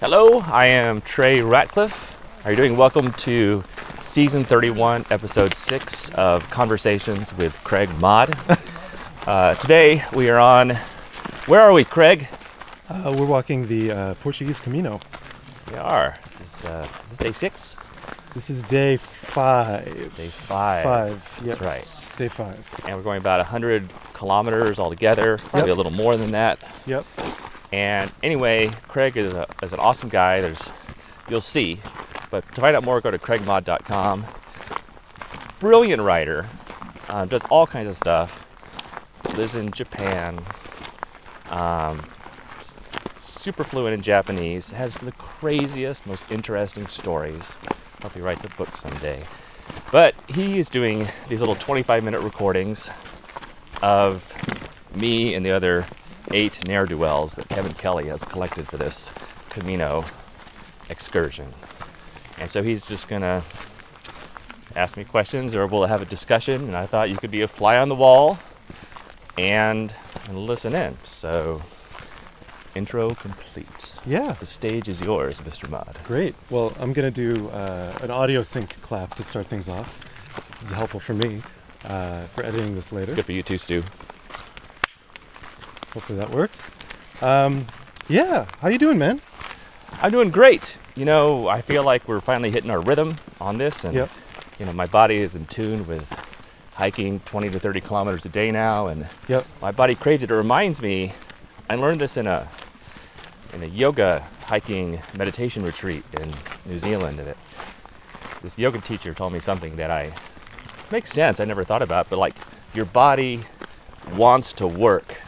Hello, I am Trey Ratcliff. How are you doing? Welcome to season 31, episode 6 of Conversations with Craig Mod. uh, today we are on, where are we, Craig? Uh, we're walking the uh, Portuguese Camino. We are. This is, uh, this is day 6? This is day five. Day 5. Five. That's yes. right. Day five. And we're going about 100 kilometers altogether, probably Yep. a little more than that. Yep. And anyway, Craig is, a, is an awesome guy. There's, you'll see. But to find out more, go to craigmod.com. Brilliant writer, um, does all kinds of stuff. Lives in Japan. Um, super fluent in Japanese. Has the craziest, most interesting stories. Hope he writes a book someday. But he is doing these little 25 minute recordings of me and the other eight ne'er do wells that Kevin Kelly has collected for this Camino excursion. And so he's just gonna ask me questions or we'll have a discussion. And I thought you could be a fly on the wall and, and listen in. So, intro complete. Yeah. The stage is yours, Mr. Mod. Great. Well, I'm gonna do uh, an audio sync clap to start things off. This is helpful for me uh, for editing this later. Good for you too, Stu. Hopefully that works. Um, yeah. How you doing, man? I'm doing great. You know, I feel like we're finally hitting our rhythm on this, and Yep. you know, my body is in tune with hiking 20 to 30 kilometers a day now, and Yep. my body craves it. It reminds me, I learned this in a in a yoga hiking meditation retreat in New Zealand, and it, this yoga teacher told me something that I makes sense. I never thought about, but like your body wants to work,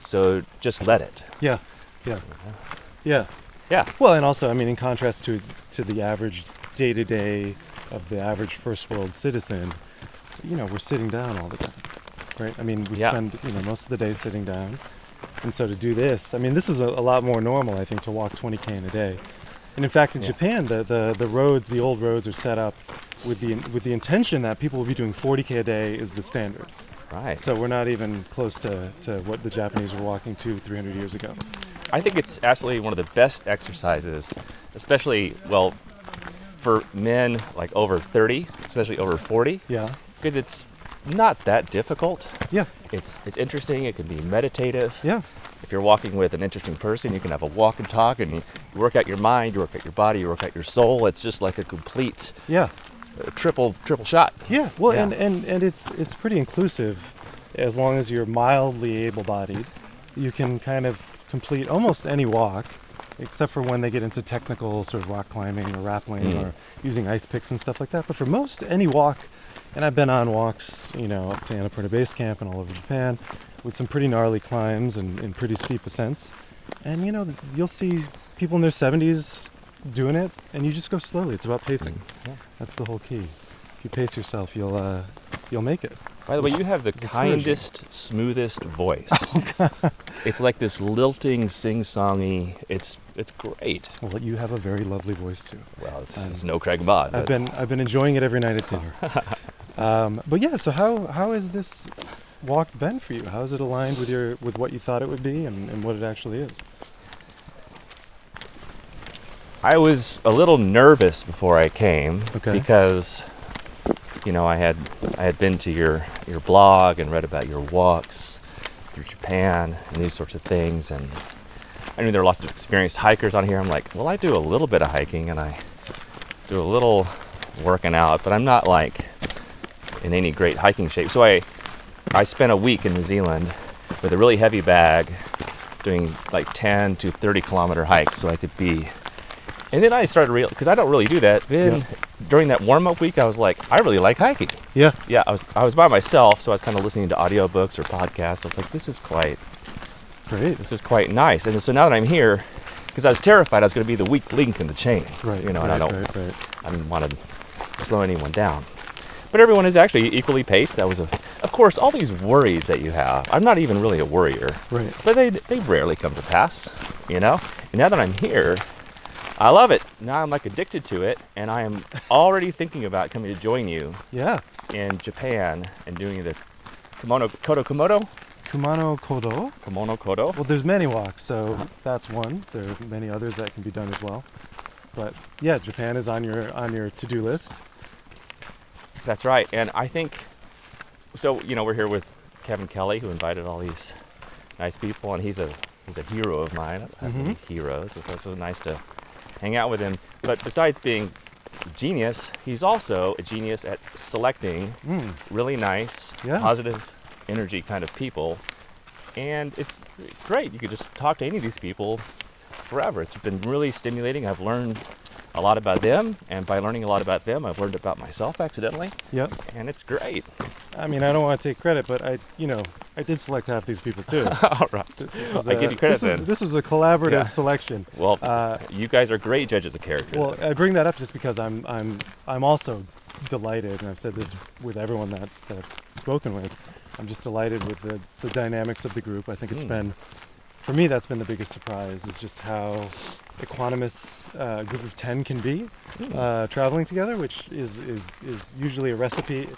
so just let it. Yeah. Yeah. Mm-hmm. Yeah. Yeah. Well, and also, I mean, in contrast to to the average day to day of the average first world citizen, you know, we're sitting down all the time, right? I mean, we Yeah. spend you know most of the day sitting down, and so to do this, I mean, this is a, a lot more normal, I think, to walk 20k in a day. And in fact, in Yeah. Japan, the, the the roads, the old roads, are set up with the with the intention that people will be doing 40k a day is the standard. Right. So we're not even close to, to what the Japanese were walking to 300 years ago. I think it's absolutely one of the best exercises, especially well for men like over 30, especially over 40, Yeah. because it's not that difficult. Yeah. It's it's interesting. It can be meditative. Yeah. If you're walking with an interesting person, you can have a walk and talk, and you work out your mind, you work out your body, you work out your soul. It's just like a complete Yeah. Triple triple shot. Yeah, well, Yeah. and, and and it's it's pretty inclusive, as long as you're mildly able-bodied, you can kind of complete almost any walk, except for when they get into technical sort of rock climbing or rappelling Mm. or using ice picks and stuff like that. But for most any walk, and I've been on walks, you know, up to Annapurna Base Camp and all over Japan, with some pretty gnarly climbs and, and pretty steep ascents, and you know you'll see people in their 70s doing it, and you just go slowly. It's about pacing. Yeah. That's the whole key. If you pace yourself, you'll uh, you'll make it. By the way, you have the It's kindest, smoothest voice. it's like this lilting, sing-songy. It's it's great. Well, you have a very lovely voice too. Well, it's, Um, it's no Craig Mod. I've been I've been enjoying it every night at dinner. um, but yeah, so how how has this walk been for you? How is it aligned with your with what you thought it would be and, and what it actually is? I was a little nervous before I came Okay. because you know I had I had been to your your blog and read about your walks through Japan and these sorts of things and I knew there were lots of experienced hikers on here. I'm like, well, I do a little bit of hiking and I do a little working out, but I'm not like in any great hiking shape. So I I spent a week in New Zealand with a really heavy bag doing like 10 to 30 kilometer hikes so I could be and then I started real because I don't really do that. Then Yeah. during that warm up week, I was like, I really like hiking. Yeah. Yeah, I was I was by myself, so I was kind of listening to audiobooks or podcasts. I was like, this is quite Great. this is quite nice. And so now that I'm here, because I was terrified I was going to be the weak link in the chain. Right. You know, right, and I don't Right, right. I didn't want to slow anyone down. But everyone is actually equally paced. That was a, of course, all these worries that you have. I'm not even really a worrier, Right. but they they rarely come to pass, you know. And now that I'm here, I love it. Now I'm like addicted to it, and I am already thinking about coming to join you Yeah. in Japan and doing the kimono koto komodo. Kumano Kodo. Kimono Kodo. Well, there's many walks, so Uh-huh. that's one. There are many others that can be done as well. But yeah, Japan is on your on your to-do list. That's right. And I think so. You know, we're here with Kevin Kelly, who invited all these nice people, and he's a he's a hero of mine. I have many Mhm. heroes. It's also nice to hang out with him. But besides being genius, he's also a genius at selecting Mm. really nice, Yeah. positive energy kind of people. And it's great. You could just talk to any of these people forever. It's been really stimulating. I've learned a lot about them, and by learning a lot about them, I've learned about myself accidentally, Yep. and it's great. I mean, I don't want to take credit, but I, you know, I did select half these people too. All right. This was I a- give you credit this is- this was a collaborative Yeah. selection. Well, Uh, you guys are great judges of character. Well, I bring that up just because I'm I'm I'm also delighted, and I've said this with everyone that, that I've spoken with. I'm just delighted with the, the dynamics of the group. I think it's Mm. been, for me, that's been the biggest surprise is just how equanimous uh, a group of ten can be Hmm. uh, traveling together, which is is is usually a recipe.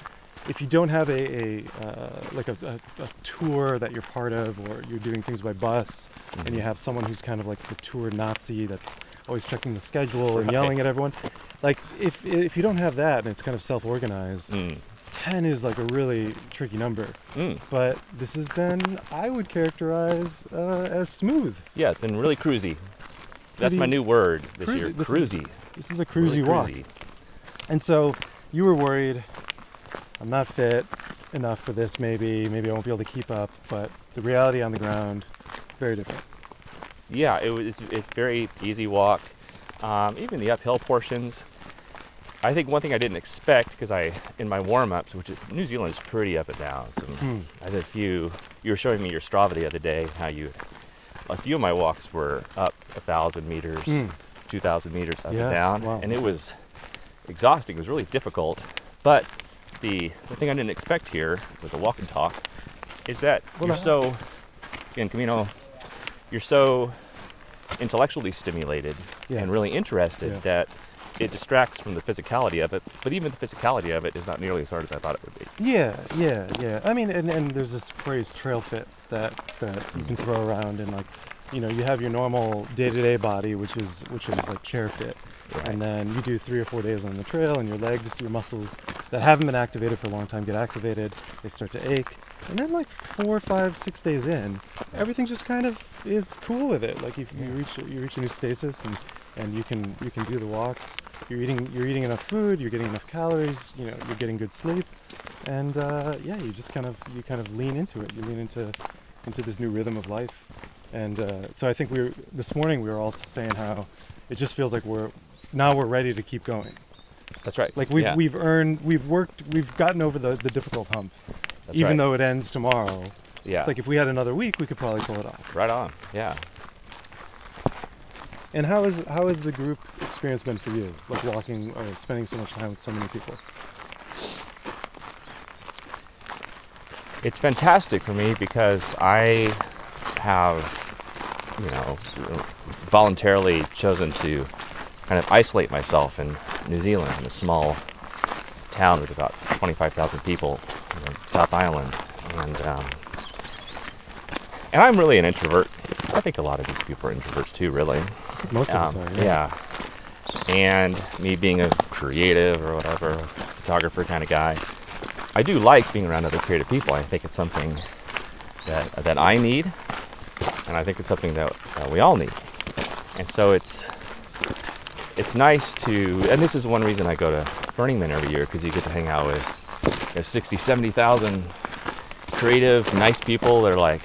If you don't have a, a uh, like a, a, a tour that you're part of, or you're doing things by bus, and you Mhm. have someone who's kind of like the tour Nazi that's always checking the schedule and yelling at everyone. Like if if you don't have that and it's kind of self-organized, Mm. Ten is like a really tricky number. Mm. But this has been, I would characterize uh, as smooth. Yeah, it's been really cruisy. That's my new word this cruisy. year. This is cruisy. This is a Really cruisy walk. cruisy. And so you were worried, I'm not fit enough for this. Maybe maybe I won't be able to keep up. But the reality on the ground, very different. Yeah, it was. It's very easy walk. Um, even the uphill portions. I think one thing I didn't expect because I, in my warm-ups, which is, New Zealand is pretty up and down. So Hmm. I did a few. You were showing me your Strava the other day. How you, a few of my walks were up a thousand meters, Mm. two thousand meters up Yeah, and down, wow. and it was exhausting. It was really difficult. But the the thing I didn't expect here with the walk and talk is that Well, you're I- so, again, Camino, you're so intellectually stimulated Yeah. and really interested Yeah. that it distracts from the physicality of it. But even the physicality of it is not nearly as hard as I thought it would be. Yeah, yeah, yeah. I mean, and, and there's this phrase trail fit that that you can mm-hmm. throw around, and like, you know, you have your normal day-to-day body, which is which is like chair fit, and then you do three or four days on the trail, and your legs, your muscles that haven't been activated for a long time get activated. They start to ache, and then like four, five, six days in, everything just kind of is cool with it. Like if you reach you reach a new stasis, and and you can you can do the walks. You're eating you're eating enough food. You're getting enough calories. You know, you're getting good sleep and uh, yeah, you just kind of you kind of lean into it. You lean into into this new rhythm of life, and uh, so I think we were this morning we were all saying how it just feels like we're now we're ready to keep going. That's right. Like we've yeah, we've earned we've worked we've gotten over the, the difficult hump, that's even right. though it ends tomorrow. yeah, It's like if we had another week, we could probably pull it off. right on. Yeah. And how is how has the group experience been for you? Like walking or spending so much time with so many people. It's fantastic for me because I have, you know, voluntarily chosen to kind of isolate myself in New Zealand, in a small town with about 25,000 people, you know, South Island, and um, and I'm really an introvert. I think a lot of these people are introverts too, really. Most of us Um, are. yeah. And me being a creative or whatever, photographer kind of guy, I do like being around other creative people. I think it's something that that I need, and I think it's something that uh, we all need. And so it's it's nice to, and this is one reason I go to Burning Man every year because you get to hang out with you know, 60, 70,000 creative, nice people that are like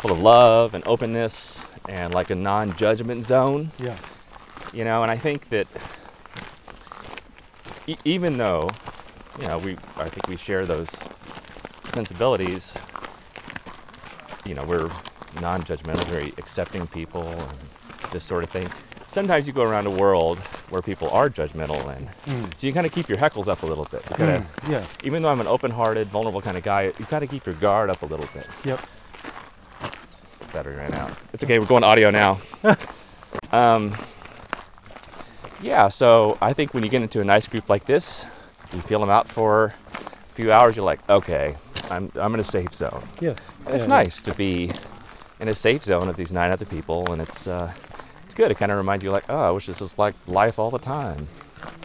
full of love and openness and like a non-judgment zone Yeah. you know and i think that e- even though you know we i think we share those sensibilities you know we're non-judgmental very accepting people and this sort of thing sometimes you go around a world where people are judgmental and Mm. so you kind of keep your heckles up a little bit you gotta, Mm. Yeah. even though i'm an open-hearted vulnerable kind of guy you gotta keep your guard up a little bit Yep. Battery ran out. It's okay, we're going audio now. um, yeah, so I think when you get into a nice group like this, you feel them out for a few hours, you're like, okay, I'm I'm in a safe zone. Yeah. And it's Yeah, yeah. nice to be in a safe zone of these nine other people, and it's uh, it's good. It kind of reminds you like, oh, I wish this was like life all the time.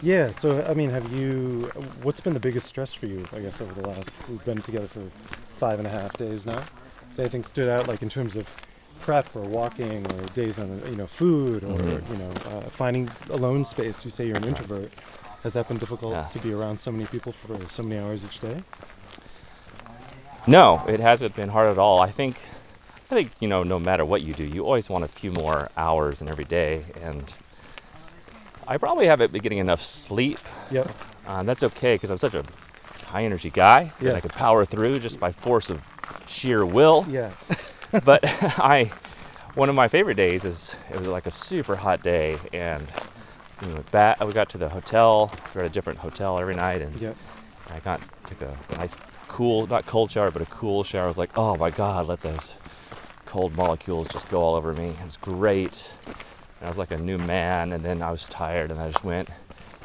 Yeah. So I mean, have you? What's been the biggest stress for you? I guess over the last we've been together for five and a half days now. So anything stood out like in terms of prep or walking or days on you know food or Mhm. you know uh, finding alone space? You say you're an introvert. Has that been difficult Yeah. to be around so many people for so many hours each day? No, it hasn't been hard at all. I think, I think you know, no matter what you do, you always want a few more hours in every day, and I probably haven't been getting enough sleep. Yep. Um, that's okay because I'm such a high energy guy Yeah. that I could power through just by force of sheer will. Yeah. but I, one of my favorite days is it was like a super hot day, and we went back. We got to the hotel. So we're at a different hotel every night, and Yep. I got took a nice cool, not cold shower, but a cool shower. I was like, oh my god, let those cold molecules just go all over me. It was great. And I was like a new man, and then I was tired, and I just went,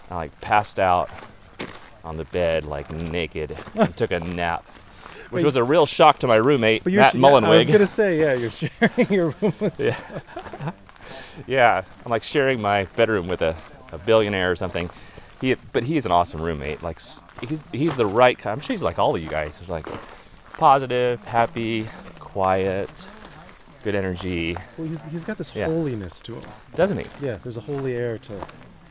I like passed out on the bed like naked and took a nap, which Wait. was a real shock to my roommate, Matt sh- yeah, I was gonna say, yeah, you're sharing your room with. Yeah. yeah, I'm like sharing my bedroom with a, a billionaire or something. He, but he's an awesome roommate. Like he's he's the right kind. I'm sure he's like all of you guys. He's like positive, happy, quiet, good energy, Well, he's, he's got this Yeah. holiness to him. doesn't he? Yeah, there's a holy air to,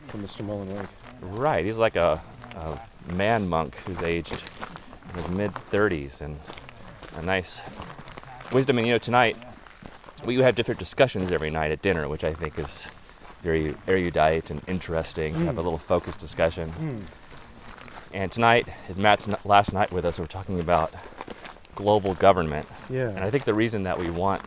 to Mr. Mullenweg. Right. He's like a, a man monk who's aged in his mid 30s and a nice wisdom. And you know, tonight we have different discussions every night at dinner, which I think is very erudite and interesting. to Have a Mm. little focused discussion. Hmm. And tonight is Matt's n- last night with us. We're talking about global government. Yeah. And I think the reason that we want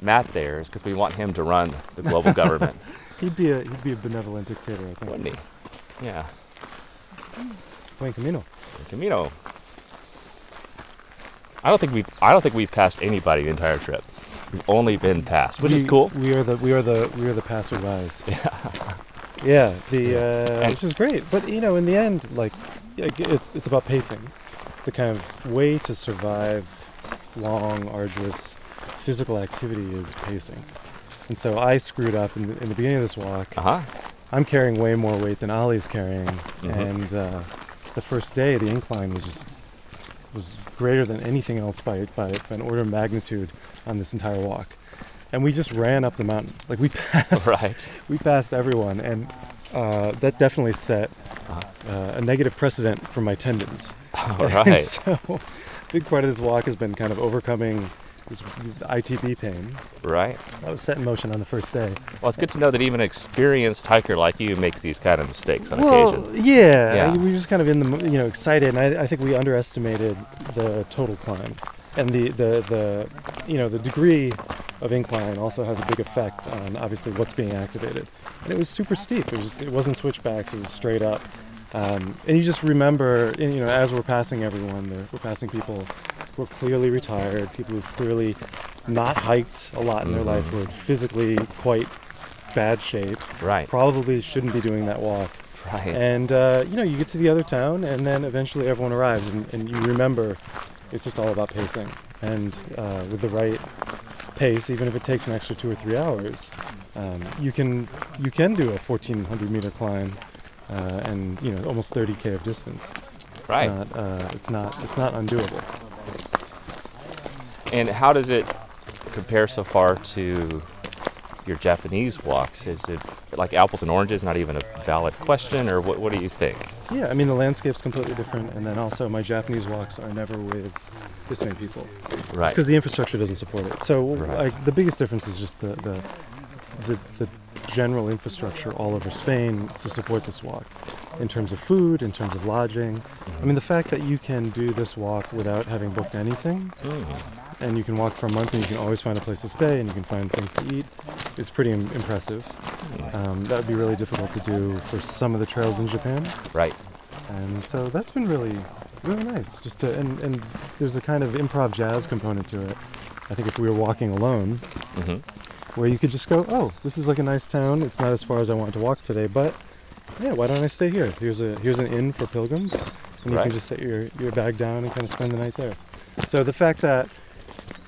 Matt there is because we want him to run the global government, He'd be a he'd be a benevolent dictator, I think. wouldn't he? Yeah. Buen camino. Buen Camino. I don't think we've I don't think we've passed anybody the entire trip. We've only been passed, which is cool. We are the we are the we are the passerbys. Yeah. Yeah. The uh, which is great, but you know, in the end, like, it's it's about pacing. The kind of way to survive long, arduous physical activity is pacing. And so I screwed up in the, in the beginning of this walk. Uh huh. I'm carrying way more weight than Ollie's carrying, Mhm. and uh, the first day the incline was just was greater than anything else by, by, by an order of magnitude on this entire walk. And we just ran up the mountain. Like we passed, Right. we passed everyone, and uh, that definitely set Uh-huh. uh, a negative precedent for my tendons. All And so, a big part of this walk has been kind of overcoming this the ITB pain. Right. That was set in motion on the first day. Well, it's good to know that even an experienced hiker like you makes these kind of mistakes on well, occasion. Yeah, Yeah. we were just kind of in the you know excited, and I, I think we underestimated the total climb, and the, the the you know the degree of incline also has a big effect on obviously what's being activated, and it was super steep. It was it wasn't switchbacks; it was straight up, um, and you just remember and, you know as we're passing everyone, we're passing people who are clearly retired, people who've clearly not hiked a lot in their life, who are physically quite bad shape, Right. probably shouldn't be doing that walk. Right. And uh, you know, you get to the other town, and then eventually everyone arrives, and, and you remember it's just all about pacing. And uh, with the right pace, even if it takes an extra two or three hours, um, you can you can do a 1,400 meter climb, uh, and you know, almost 30k of distance. right. It's not, uh, it's not it's not undoable. And how does it compare so far to your Japanese walks? Is it like apples and oranges? Not even a valid question, or what? What do you think? Yeah, I mean the landscape's completely different, and then also my Japanese walks are never with this many people. Right. because the infrastructure doesn't support it. So Right. like, the biggest difference is just the, the the the general infrastructure all over Spain to support this walk, in terms of food, in terms of lodging. I mean, the fact that you can do this walk without having booked anything, Mm. And you can walk for a month, and you can always find a place to stay, and you can find things to eat, is pretty Im- impressive. Um, that would be really difficult to do for some of the trails in Japan. Right. and so that's been really really nice just to and, and there's a kind of improv jazz component to it. I think if we were walking alone hmm where you could just go oh this is like a nice town. It's not as far as i want to walk today but yeah why don't i stay here? Here's a here's an inn for pilgrims. And you Right. can just set your, your bag down and kind of spend the night there. So the fact that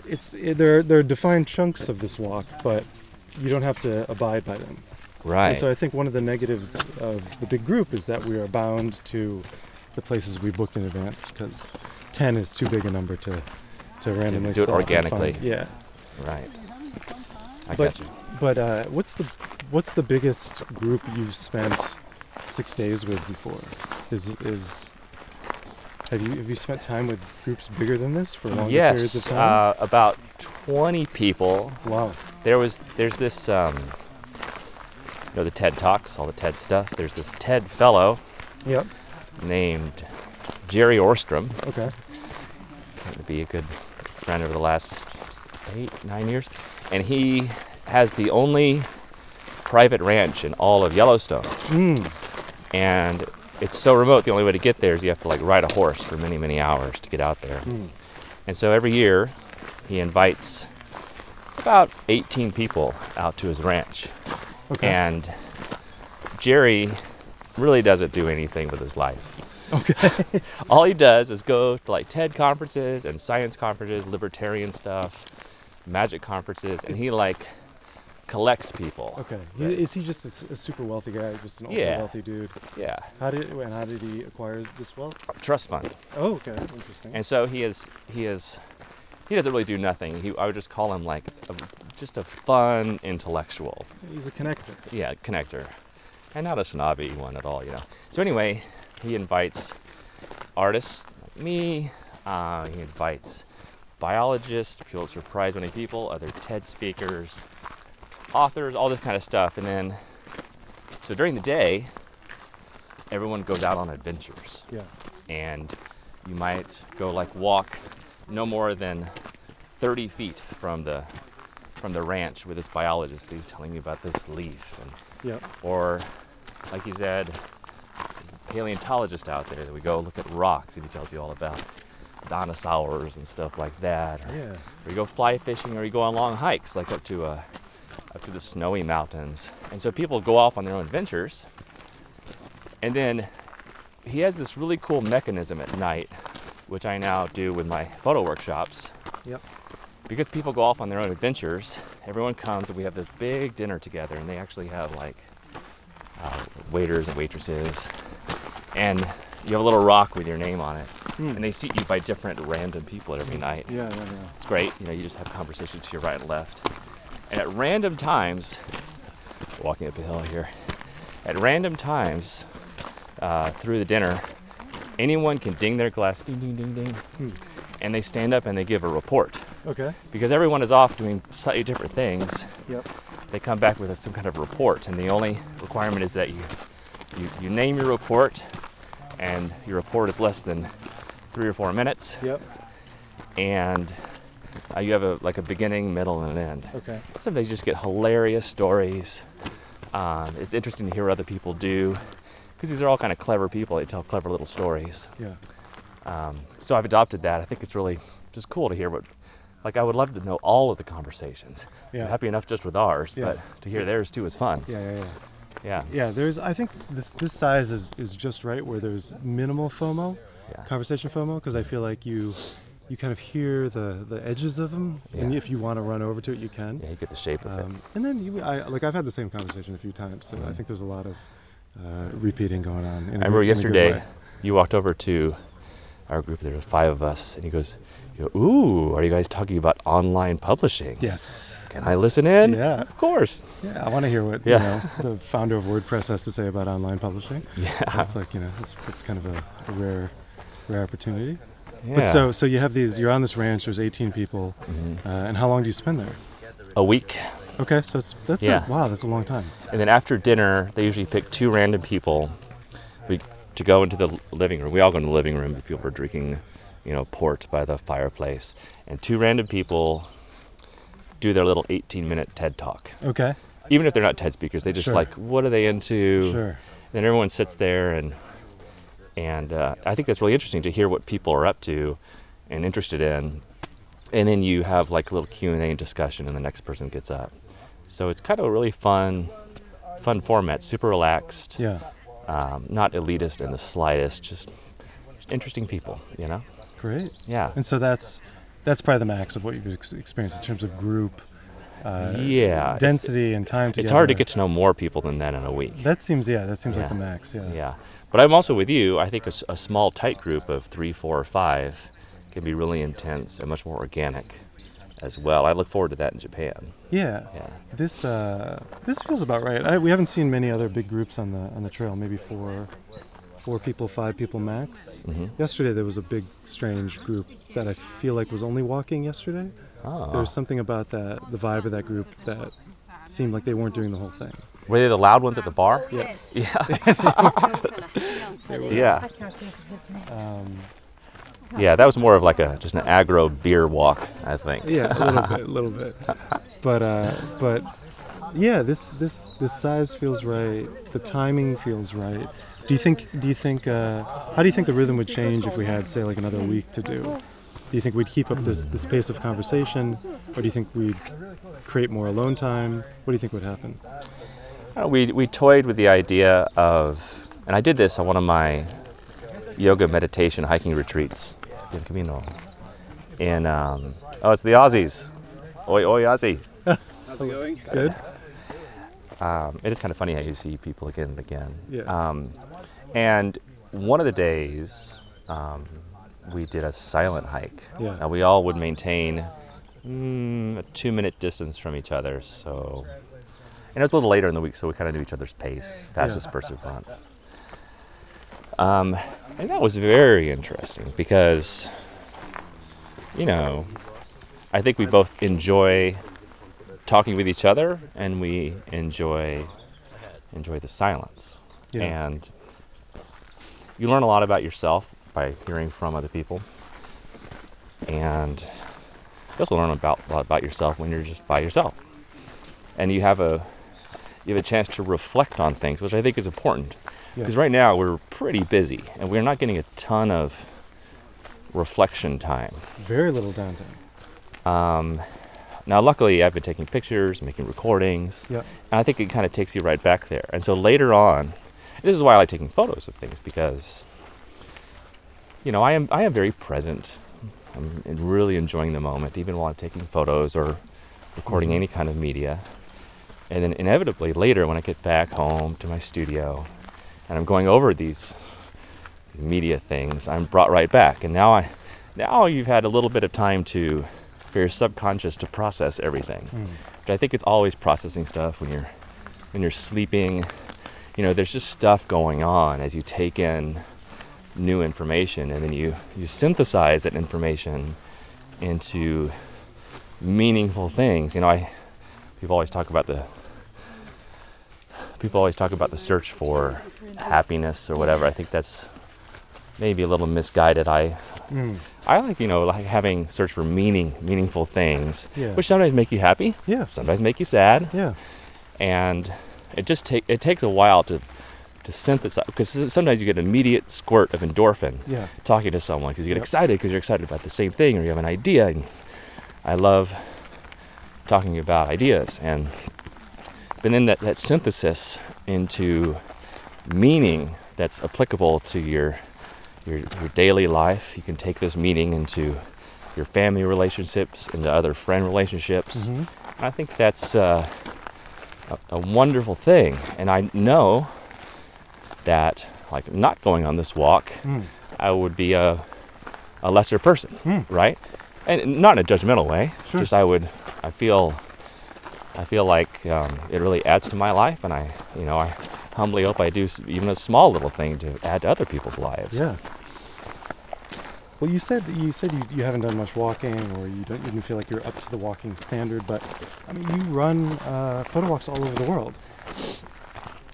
it's it, there there are defined chunks of this walk, but you don't have to abide by them. Right. And so I think one of the negatives of the big group is that we are bound to the places we booked in advance because 10 is too big a number to to randomly do it stop and find. organically. Yeah. right. I But- got you. But uh, what's the what's the biggest group you've spent six days with before? Is is have you have you spent time with groups bigger than this for longer periods of Yes, time? uh, about 20 people. wow. There was there's this um, you know the TED talks, all the TED stuff. There's this TED fellow Yep. named Jerry Orstrom. Okay. to be a good friend over the last eight, nine years. And he has the only private ranch in all of Yellowstone. Mm. And it's so remote, the only way to get there is you have to like ride a horse for many, many hours to get out there. Mm. And so every year he invites about 18 people out to his ranch. Okay. And Jerry really doesn't do anything with his life. okay. All he does is go to like TED conferences and science conferences, libertarian stuff, magic conferences, and he like collects people. Okay. He, is he just a super wealthy guy, just an ultra Yeah. wealthy dude? Yeah, How did and how did he acquire this wealth? trust fund. Oh, okay. Interesting. And so he is he is he doesn't really do nothing. He I would just call him like a, just a fun intellectual. He's a connector. Yeah, connector. And not a snobby one at all, you know. So anyway, he invites artists like me. Uh, he invites biologists, people surprise many people, other TED speakers, authors, all this kind of stuff. And then, so during the day, everyone goes out on adventures. Yeah. And you might go like walk no more than 30 feet from the from the ranch with this biologist. He's telling me about this leaf and Yep. or like he said, paleontologist out there that we go look at rocks and he tells you all about dinosaurs and stuff like that. Or, Yeah. or you go fly fishing or you go on long hikes like up to uh, up to the snowy mountains. And so people go off on their own adventures. And then he has this really cool mechanism at night, which I now do with my photo workshops Yep. because people go off on their own adventures, everyone comes and we have this big dinner together, and they actually have like uh, waiters and waitresses, and you have a little rock with your name on it, Hmm. and they seat you by different random people every night. Yeah, yeah, yeah. It's great, you know, you just have conversations to your right and left, and at random times, walking up a hill here, at random times uh, through the dinner, anyone can ding their glass, ding, ding, ding, ding, Hmm. and they stand up and they give a report Okay. because everyone is off doing slightly different things, Yep. they come back with some kind of report, and the only requirement is that you you, you name your report, and your report is less than three or four minutes, Yep. and uh, you have a like a beginning, middle, and an end. Okay. Sometimes you just get hilarious stories. Um, it's interesting to hear what other people do, because these are all kind of clever people. They tell clever little stories. Yeah. Um, so I've adopted that. I think it's really just cool to hear what, like I would love to know all of the conversations. Yeah. I'm happy enough just with ours, Yeah. but to hear theirs too is fun. Yeah, yeah, yeah. Yeah. Yeah, there's. I think this this size is is just right where there's minimal FOMO, Yeah. conversation FOMO, because I feel like you you kind of hear the the edges of them, and if you want to run over to it, you can. Yeah, you get the shape of it. Um, and then you, I like I've had the same conversation a few times, so I Mhm. think there's a lot of uh, repeating going on. I remember a yesterday you walked over to our group. There was five of us, and he goes, you go, "Ooh, are you guys talking about online publishing? Yes. Can I listen in? Yeah. Of course. Yeah. I want to hear what Yeah. you know the founder of WordPress has to say about online publishing. Yeah. That's like you know it's it's kind of a, a rare rare opportunity. Yeah. But so so you have these. You're on this ranch. There's 18 people, Mhm. uh, and how long do you spend there? a week. Okay, so it's that's Yeah. a, wow, that's a long time. And then after dinner, they usually pick two random people we, to go into the living room. We all go into the living room, people are drinking, you know, port by the fireplace. And two random people do their little 18 minute TED talk. Okay, Even if they're not TED speakers, they just Sure. like, what are they into? sure. Then everyone sits there and and uh, I think that's really interesting to hear what people are up to and interested in. And then you have like a little Q and A discussion, and the next person gets up. So it's kind of a really fun, fun format, super relaxed, Yeah, um, not elitist in the slightest. Just interesting people. You know. Great. Yeah. And so that's that's probably the max of what you've ex- experienced in terms of group uh, yeah. density and time together. It's hard to get to know more people than that in a week. That seems yeah. That seems like the max. Yeah. Yeah, but I'm also with you. I think a small, tight group of three, four, or five can be really intense and much more organic as well. I look forward to that in Japan. Yeah. Yeah. This uh, this feels about right. I, we haven't seen many other big groups on the on the trail. Maybe four, four people, five people max. hmm Yesterday there was a big strange group that I feel like was only walking yesterday. Oh. There was something about that the vibe of that group that seemed like they weren't doing the whole thing. Were they the loud ones at the bar? Yes. Yeah. Yeah. Um, Yeah, that was more of like a just an aggro beer walk, I think. yeah, a little bit, a little bit. But uh, but yeah, this this this size feels right. The timing feels right. Do you think? Do you think? Uh, how do you think the rhythm would change if we had, say, like another week to do? Do you think we'd keep up this this pace of conversation, or do you think we'd create more alone time? What do you think would happen? Uh, we we toyed with the idea of, and I did this on one of my yoga meditation hiking retreats in Camino. And um, oh, it's the Aussies. Oi, oi, Aussie. How's it going? Good. um, it is kind of funny how you see people again and again. Yeah. Um, and one of the days, um, we did a silent hike. Yeah. And we all would maintain mm, a two minute distance from each other. So, and it was a little later in the week, so we kind of knew each other's pace, fastest person front. Um, and that was very interesting because, you know, I think we both enjoy talking with each other and we enjoy enjoy the silence. Yeah. and you learn a lot about yourself by hearing from other people. And you also learn about a lot about yourself when you're just by yourself. And you have a you have a chance to reflect on things which i think is important Yeah. because right now we're pretty busy and we're not getting a ton of reflection time Very little downtime. um, now, luckily, I've been taking pictures, making recordings, Yeah. and I think it kind of takes you right back there. And so later on, this is why I like taking photos of things because, you know, I am I am very present. I'm really enjoying the moment, even while I'm taking photos or recording Mhm. any kind of media. And then inevitably later, when I get back home to my studio, and I'm going over these, these media things, I'm brought right back. And now I, now you've had a little bit of time to, for your subconscious to process everything. Mm. Which I think it's always processing stuff when you're, when you're sleeping. You know, there's just stuff going on as you take in new information, and then you you synthesize that information into meaningful things. You know, I people always talk about the people always talk about the search for happiness or whatever. I think that's maybe a little misguided. I Mm. I like you know like having search for meaning, meaningful things, Yeah. which sometimes make you happy, Yeah. sometimes make you sad, Yeah. and it just take it takes a while to to synthesize because sometimes you get an immediate squirt of endorphin Yeah. talking to someone because you get Yep. excited because you're excited about the same thing or you have an idea and i love talking about ideas and but then that, that synthesis into meaning that's applicable to your, your your daily life you can take this meaning into your family relationships into other friend relationships Mhm. i think that's uh, a, a wonderful thing and i know that like not going on this walk Mm. I would be a, a lesser person, Hmm. right? And not in a judgmental way. Sure. Just I would, I feel, I feel like um, it really adds to my life, and I, you know, I humbly hope I do even a small little thing to add to other people's lives. Yeah. Well, you said you said you, you haven't done much walking, or you don't you didn't feel like you're up to the walking standard. But I mean, you run uh, photo walks all over the world.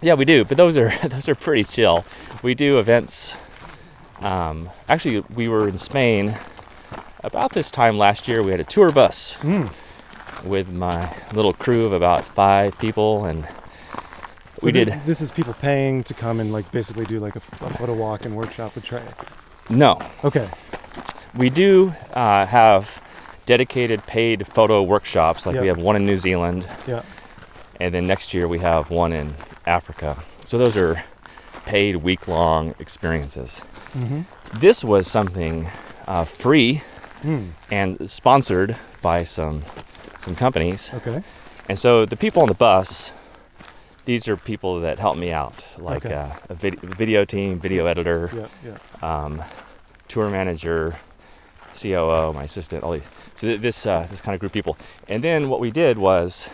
Yeah, we do, but those are those are pretty chill. We do events. Um, actually, we were in Spain about this time last year. We had a tour bus Mm. With my little crew of about five people, and So we did This is people paying to come and like basically do like a photo walk and workshop with Trey. no. Okay. We do uh, have dedicated paid photo workshops. Like we have one in New Zealand, Yeah. and then next year we have one in Africa. So those are paid week long experiences. Mm-hmm. This was something uh, free Mm. and sponsored by some some companies. Okay. And so the people on the bus, these are people that help me out, like Okay. uh, a vid- video team, video editor, Yeah. Yeah. um, tour manager, COO, my assistant, all these. So th- this uh, this kind of group of people. And then what we did was,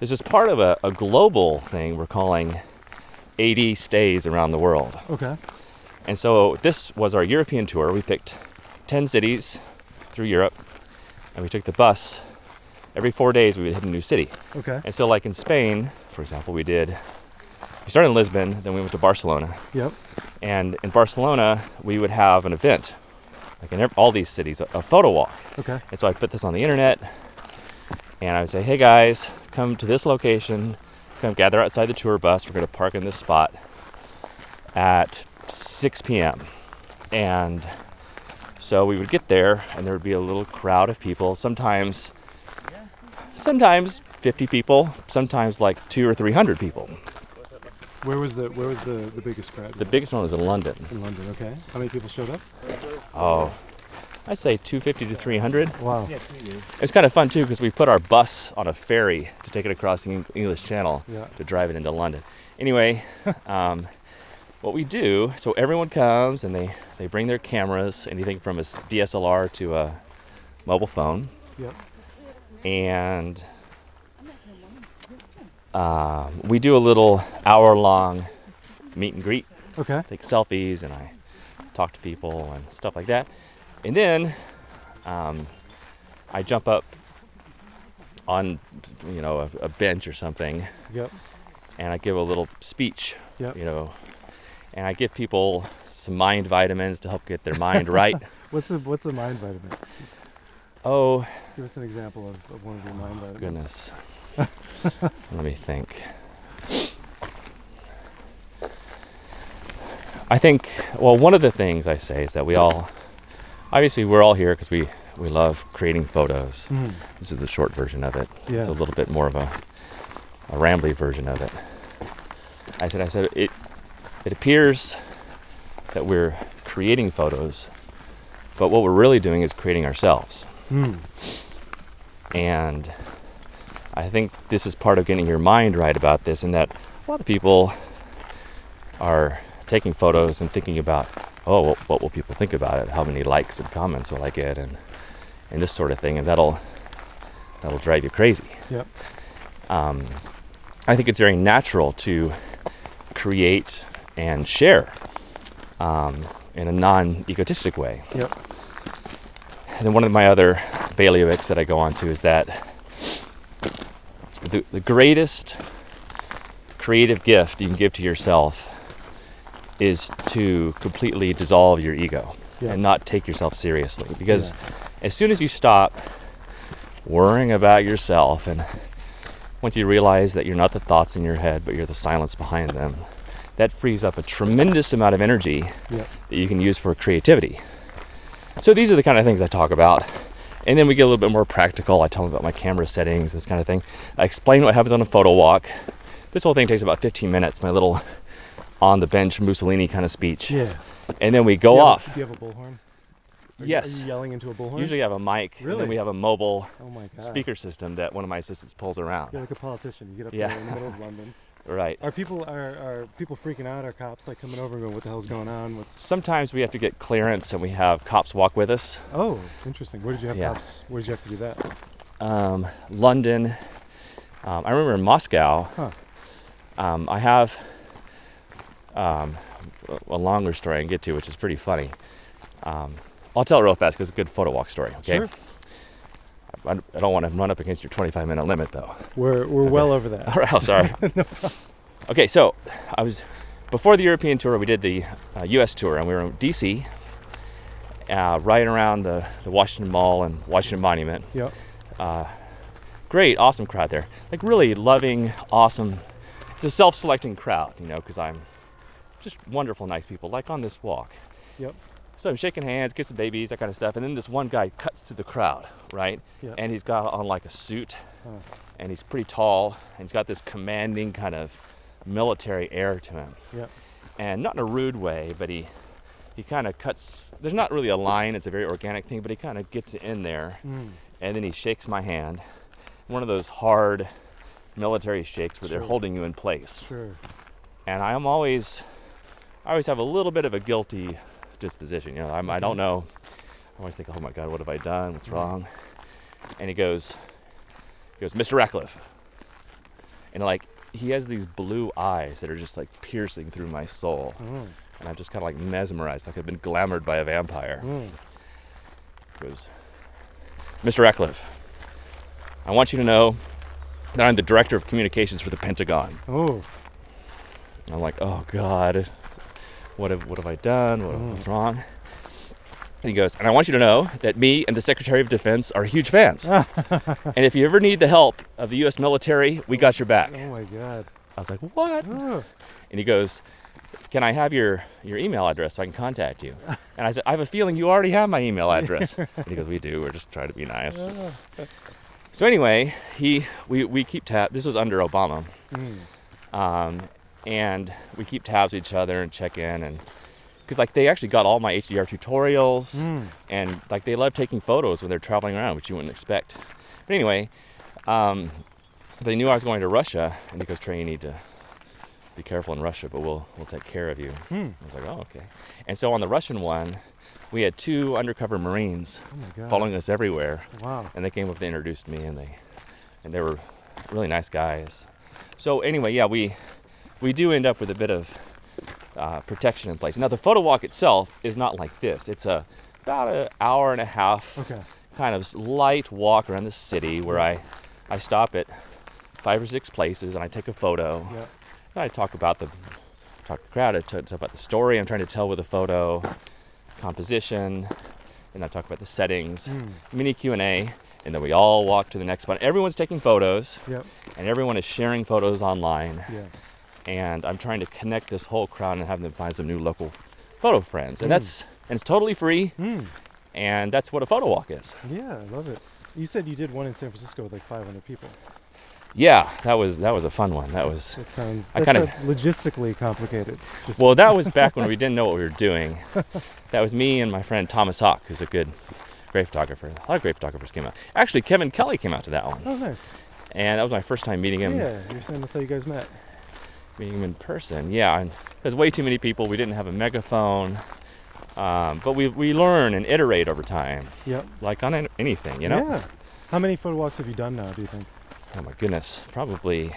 this is part of a, a global thing we're calling 80 stays around the world. Okay. And so this was our European tour. We picked 10 cities through Europe, and we took the bus. Every four days, we would hit a new city. Okay. And so, like in Spain, for example, we did. We started in Lisbon, then we went to Barcelona, Yep. and in Barcelona, we would have an event, like in all these cities, a, a photo walk. Okay. And so I put this on the internet, and I would say, "Hey guys, come to this location. Come gather outside the tour bus. We're going to park in this spot at 6 p.m." And so we would get there, and there would be a little crowd of people. Sometimes, sometimes 50 people. Sometimes like two or 300 people. Where was the Where was the the biggest crowd? The biggest one was in London. in London. Okay. How many people showed up? Oh, I'd say 250 to 300. Wow. It was kind of fun too because we put our bus on a ferry to take it across the English Channel Yeah. to drive it into London. Anyway, um, what we do, so everyone comes and they, they bring their cameras, anything from a DSLR to a mobile phone, Yep. And um, we do a little hour long meet and greet, Okay. take selfies, and I talk to people and stuff like that. And then um, I jump up on, you know, a, a bench or something, Yep. and I give a little speech, Yep. you know, and I give people some mind vitamins to help get their mind right. What's a What's a mind vitamin? Oh, Give us an example of, of one of your mind vitamins. goodness. Let me think. I think, well, one of the things I say is that we all, obviously, we're all here because we, we love creating photos. Mhm. This is the short version of it. It's a little bit more of a, a rambly version of it. I said, I said, it, it appears that we're creating photos, but what we're really doing is creating ourselves. Mm. And I think this is part of getting your mind right about this, in that a lot of people are taking photos and thinking about, oh, what will people think about it? How many likes and comments will I get, and and this sort of thing, and that'll that'll drive you crazy. Yep. Um, I think it's very natural to create and share um, in a non-egotistic way. Yep. And then one of my other bailiwicks that I go on to is that the, the greatest creative gift you can give to yourself is to completely dissolve your ego Yeah. and not take yourself seriously. Because as soon as you stop worrying about yourself and once you realize that you're not the thoughts in your head, but you're the silence behind them, that frees up a tremendous amount of energy Yep. that you can use for creativity. So these are the kind of things I talk about. And then we get a little bit more practical. I tell them about my camera settings, this kind of thing. I explain what happens on a photo walk. This whole thing takes about 15 minutes, my little on the bench Mussolini kind of speech. Yeah. And then we Do go have a- off. do you have a bullhorn? Are Yes. you yelling into a bullhorn? Usually I have a mic, and Really? then we have a mobile Oh speaker system that one of my assistants pulls around. You're like a politician. You get up Yeah. there in the middle of London. Right. Are people are, are people freaking out? Are cops like coming over and going, "What the hell's going on? What's?" Sometimes we have to get clearance and we have cops walk with us. Oh, interesting. Where did you have Yeah. cops? Where did you have to do that? um, London. Um, I remember in Moscow. Huh. Um, I have um, a- longer story I can get to, which is pretty funny. Um, I'll tell it real fast because it's a good photo walk story. Okay. Sure. I, I don't want to run up against your 25 minute limit though. We're we're Okay. well over that. All right, oh, sorry. okay, so I was before the European tour. We did the uh, U.S. tour, and we were in D.C. Uh, right around the, the Washington Mall and Washington Monument. Yep. Uh, great, awesome crowd there. Like really loving, awesome. It's a self-selecting crowd, you know, because I'm just wonderful, nice people. Like on this walk. Yep. So I'm shaking hands, kissing babies, that kind of stuff, and then this one guy cuts through the crowd, right? Yep. And he's got on like a suit, and he's pretty tall, and he's got this commanding kind of military air to him. Yep. and not in a rude way, but he he kind of cuts. There's not really a line; it's a very organic thing, but he kind of gets it in there, Mm. and then he shakes my hand. One of those hard military shakes where they're holding you in place. Sure. And I am always, I always have a little bit of a guilty disposition. You know, I'm, I don't know. I always think, oh my God, what have I done? What's Mm. wrong? And he goes, he goes, Mr. Ratcliff. And like, he has these blue eyes that are just like piercing through my soul. Mm. And I'm just kind of like mesmerized, like I've been glamored by a vampire. Mm. He goes, Mr. Ratcliff, I want you to know that I'm the director of communications for the Pentagon. Oh. I'm like, oh God, what have what have I done? What. What's wrong? And he goes, and I want you to know that me and the Secretary of Defense are huge fans. and if you ever need the help of the U.S. military, we got your back. Oh my God. I was like, what? Oh. And he goes, can I have your your email address so I can contact you? And I said, I have a feeling you already have my email address. and he goes, we do. We're just trying to be nice. So anyway, he we we keep tab. This was under Obama. Mm. um, and we keep tabs with each other and check in and because like they actually got all my HDR tutorials Mm. and like they love taking photos when they're traveling around, which you wouldn't expect. But anyway, um, they knew I was going to Russia, and he goes, "Trey, you need to be careful in Russia, but we'll we'll take care of you." Mm. I was like, "Oh, okay." And so on the Russian one, we had two undercover Marines Oh following us everywhere Wow. and they came up they introduced me and they and they were really nice guys so anyway yeah we we do end up with a bit of uh, protection in place now the photo walk itself is not like this it's a about an hour and a half Okay. kind of light walk around the city where i i stop at five or six places and i take a photo Yeah. and i talk about the talk to the crowd i talk, about the story i'm trying to tell with the photo composition and i talk about the settings Mm. mini Q&A and then we all walk to the next one. Everyone's taking photos Yep. and everyone is sharing photos online Yeah. And I'm trying to connect this whole crowd and have them find some new local photo friends. And Mm. that's and it's totally free Mm. and that's what a photo walk is. Yeah, I love it. You said you did one in San Francisco with like 500 people. Yeah, that was that was a fun one. That was That sounds, I kinda- sounds logistically complicated. Just, Well, that was back when we didn't know what we were doing. That was me and my friend Thomas Hawk, who's a good great photographer. A lot of great photographers came out. Actually, Kevin Kelly came out to that one. oh, nice. And that was my first time meeting him Yeah, you're saying that's how you guys met. Meeting him in person. Yeah, and there's way too many people. We didn't have a megaphone, um, but we we learn and iterate over time, Yep. like on an- anything, you know. Yeah. How many photo walks have you done now, do you think? Oh my goodness, probably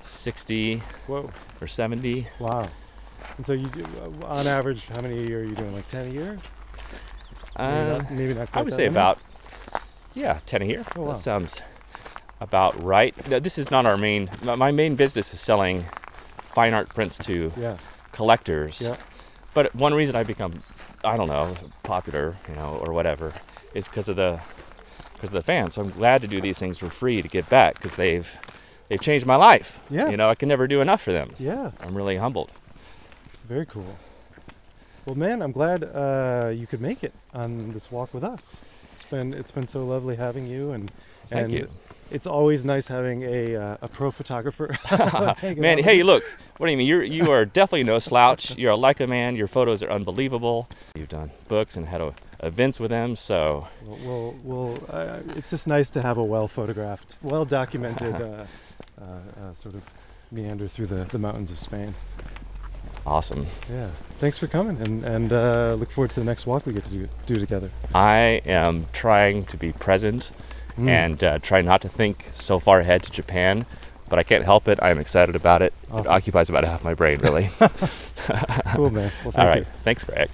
60 Whoa. or 70. Wow. And so you, do- uh, on average, how many a year are you doing? Like 10 a year? Maybe Uh, not, maybe not I would say many? about yeah, 10 a year. Oh, wow. That sounds about right. No, This is not our main. My my main business is selling fine art prints to Yeah. collectors. Yeah. But one reason I become, I don't know, popular, you know, or whatever, is because of the because of the fans. So I'm glad to do these things for free to give back because they've they've changed my life. Yeah. You know, I can never do enough for them. Yeah. I'm really humbled. Very cool. Well, man, I'm glad uh, you could make it on this walk with us. It's been it's been so lovely having you, and Thank and you. it's always nice having a uh, a pro photographer. man, hey, with look. What do you mean? You're you are definitely no slouch. You're a Leica man. Your photos are unbelievable. You've done books and had a, events with them. So you. We'll, we'll, we'll uh, it's just nice to have a well photographed, well documented uh, uh, uh, sort of meander through the, the mountains of Spain. awesome. Yeah. Thanks for coming, and and uh, look forward to the next walk we get to do, do together. I am trying to be present Mm. and uh, try not to think so far ahead to Japan, but I can't help it. I'm excited about it. It occupies about half my brain, really. cool, man. Well, thank All right. you. Thanks, Greg.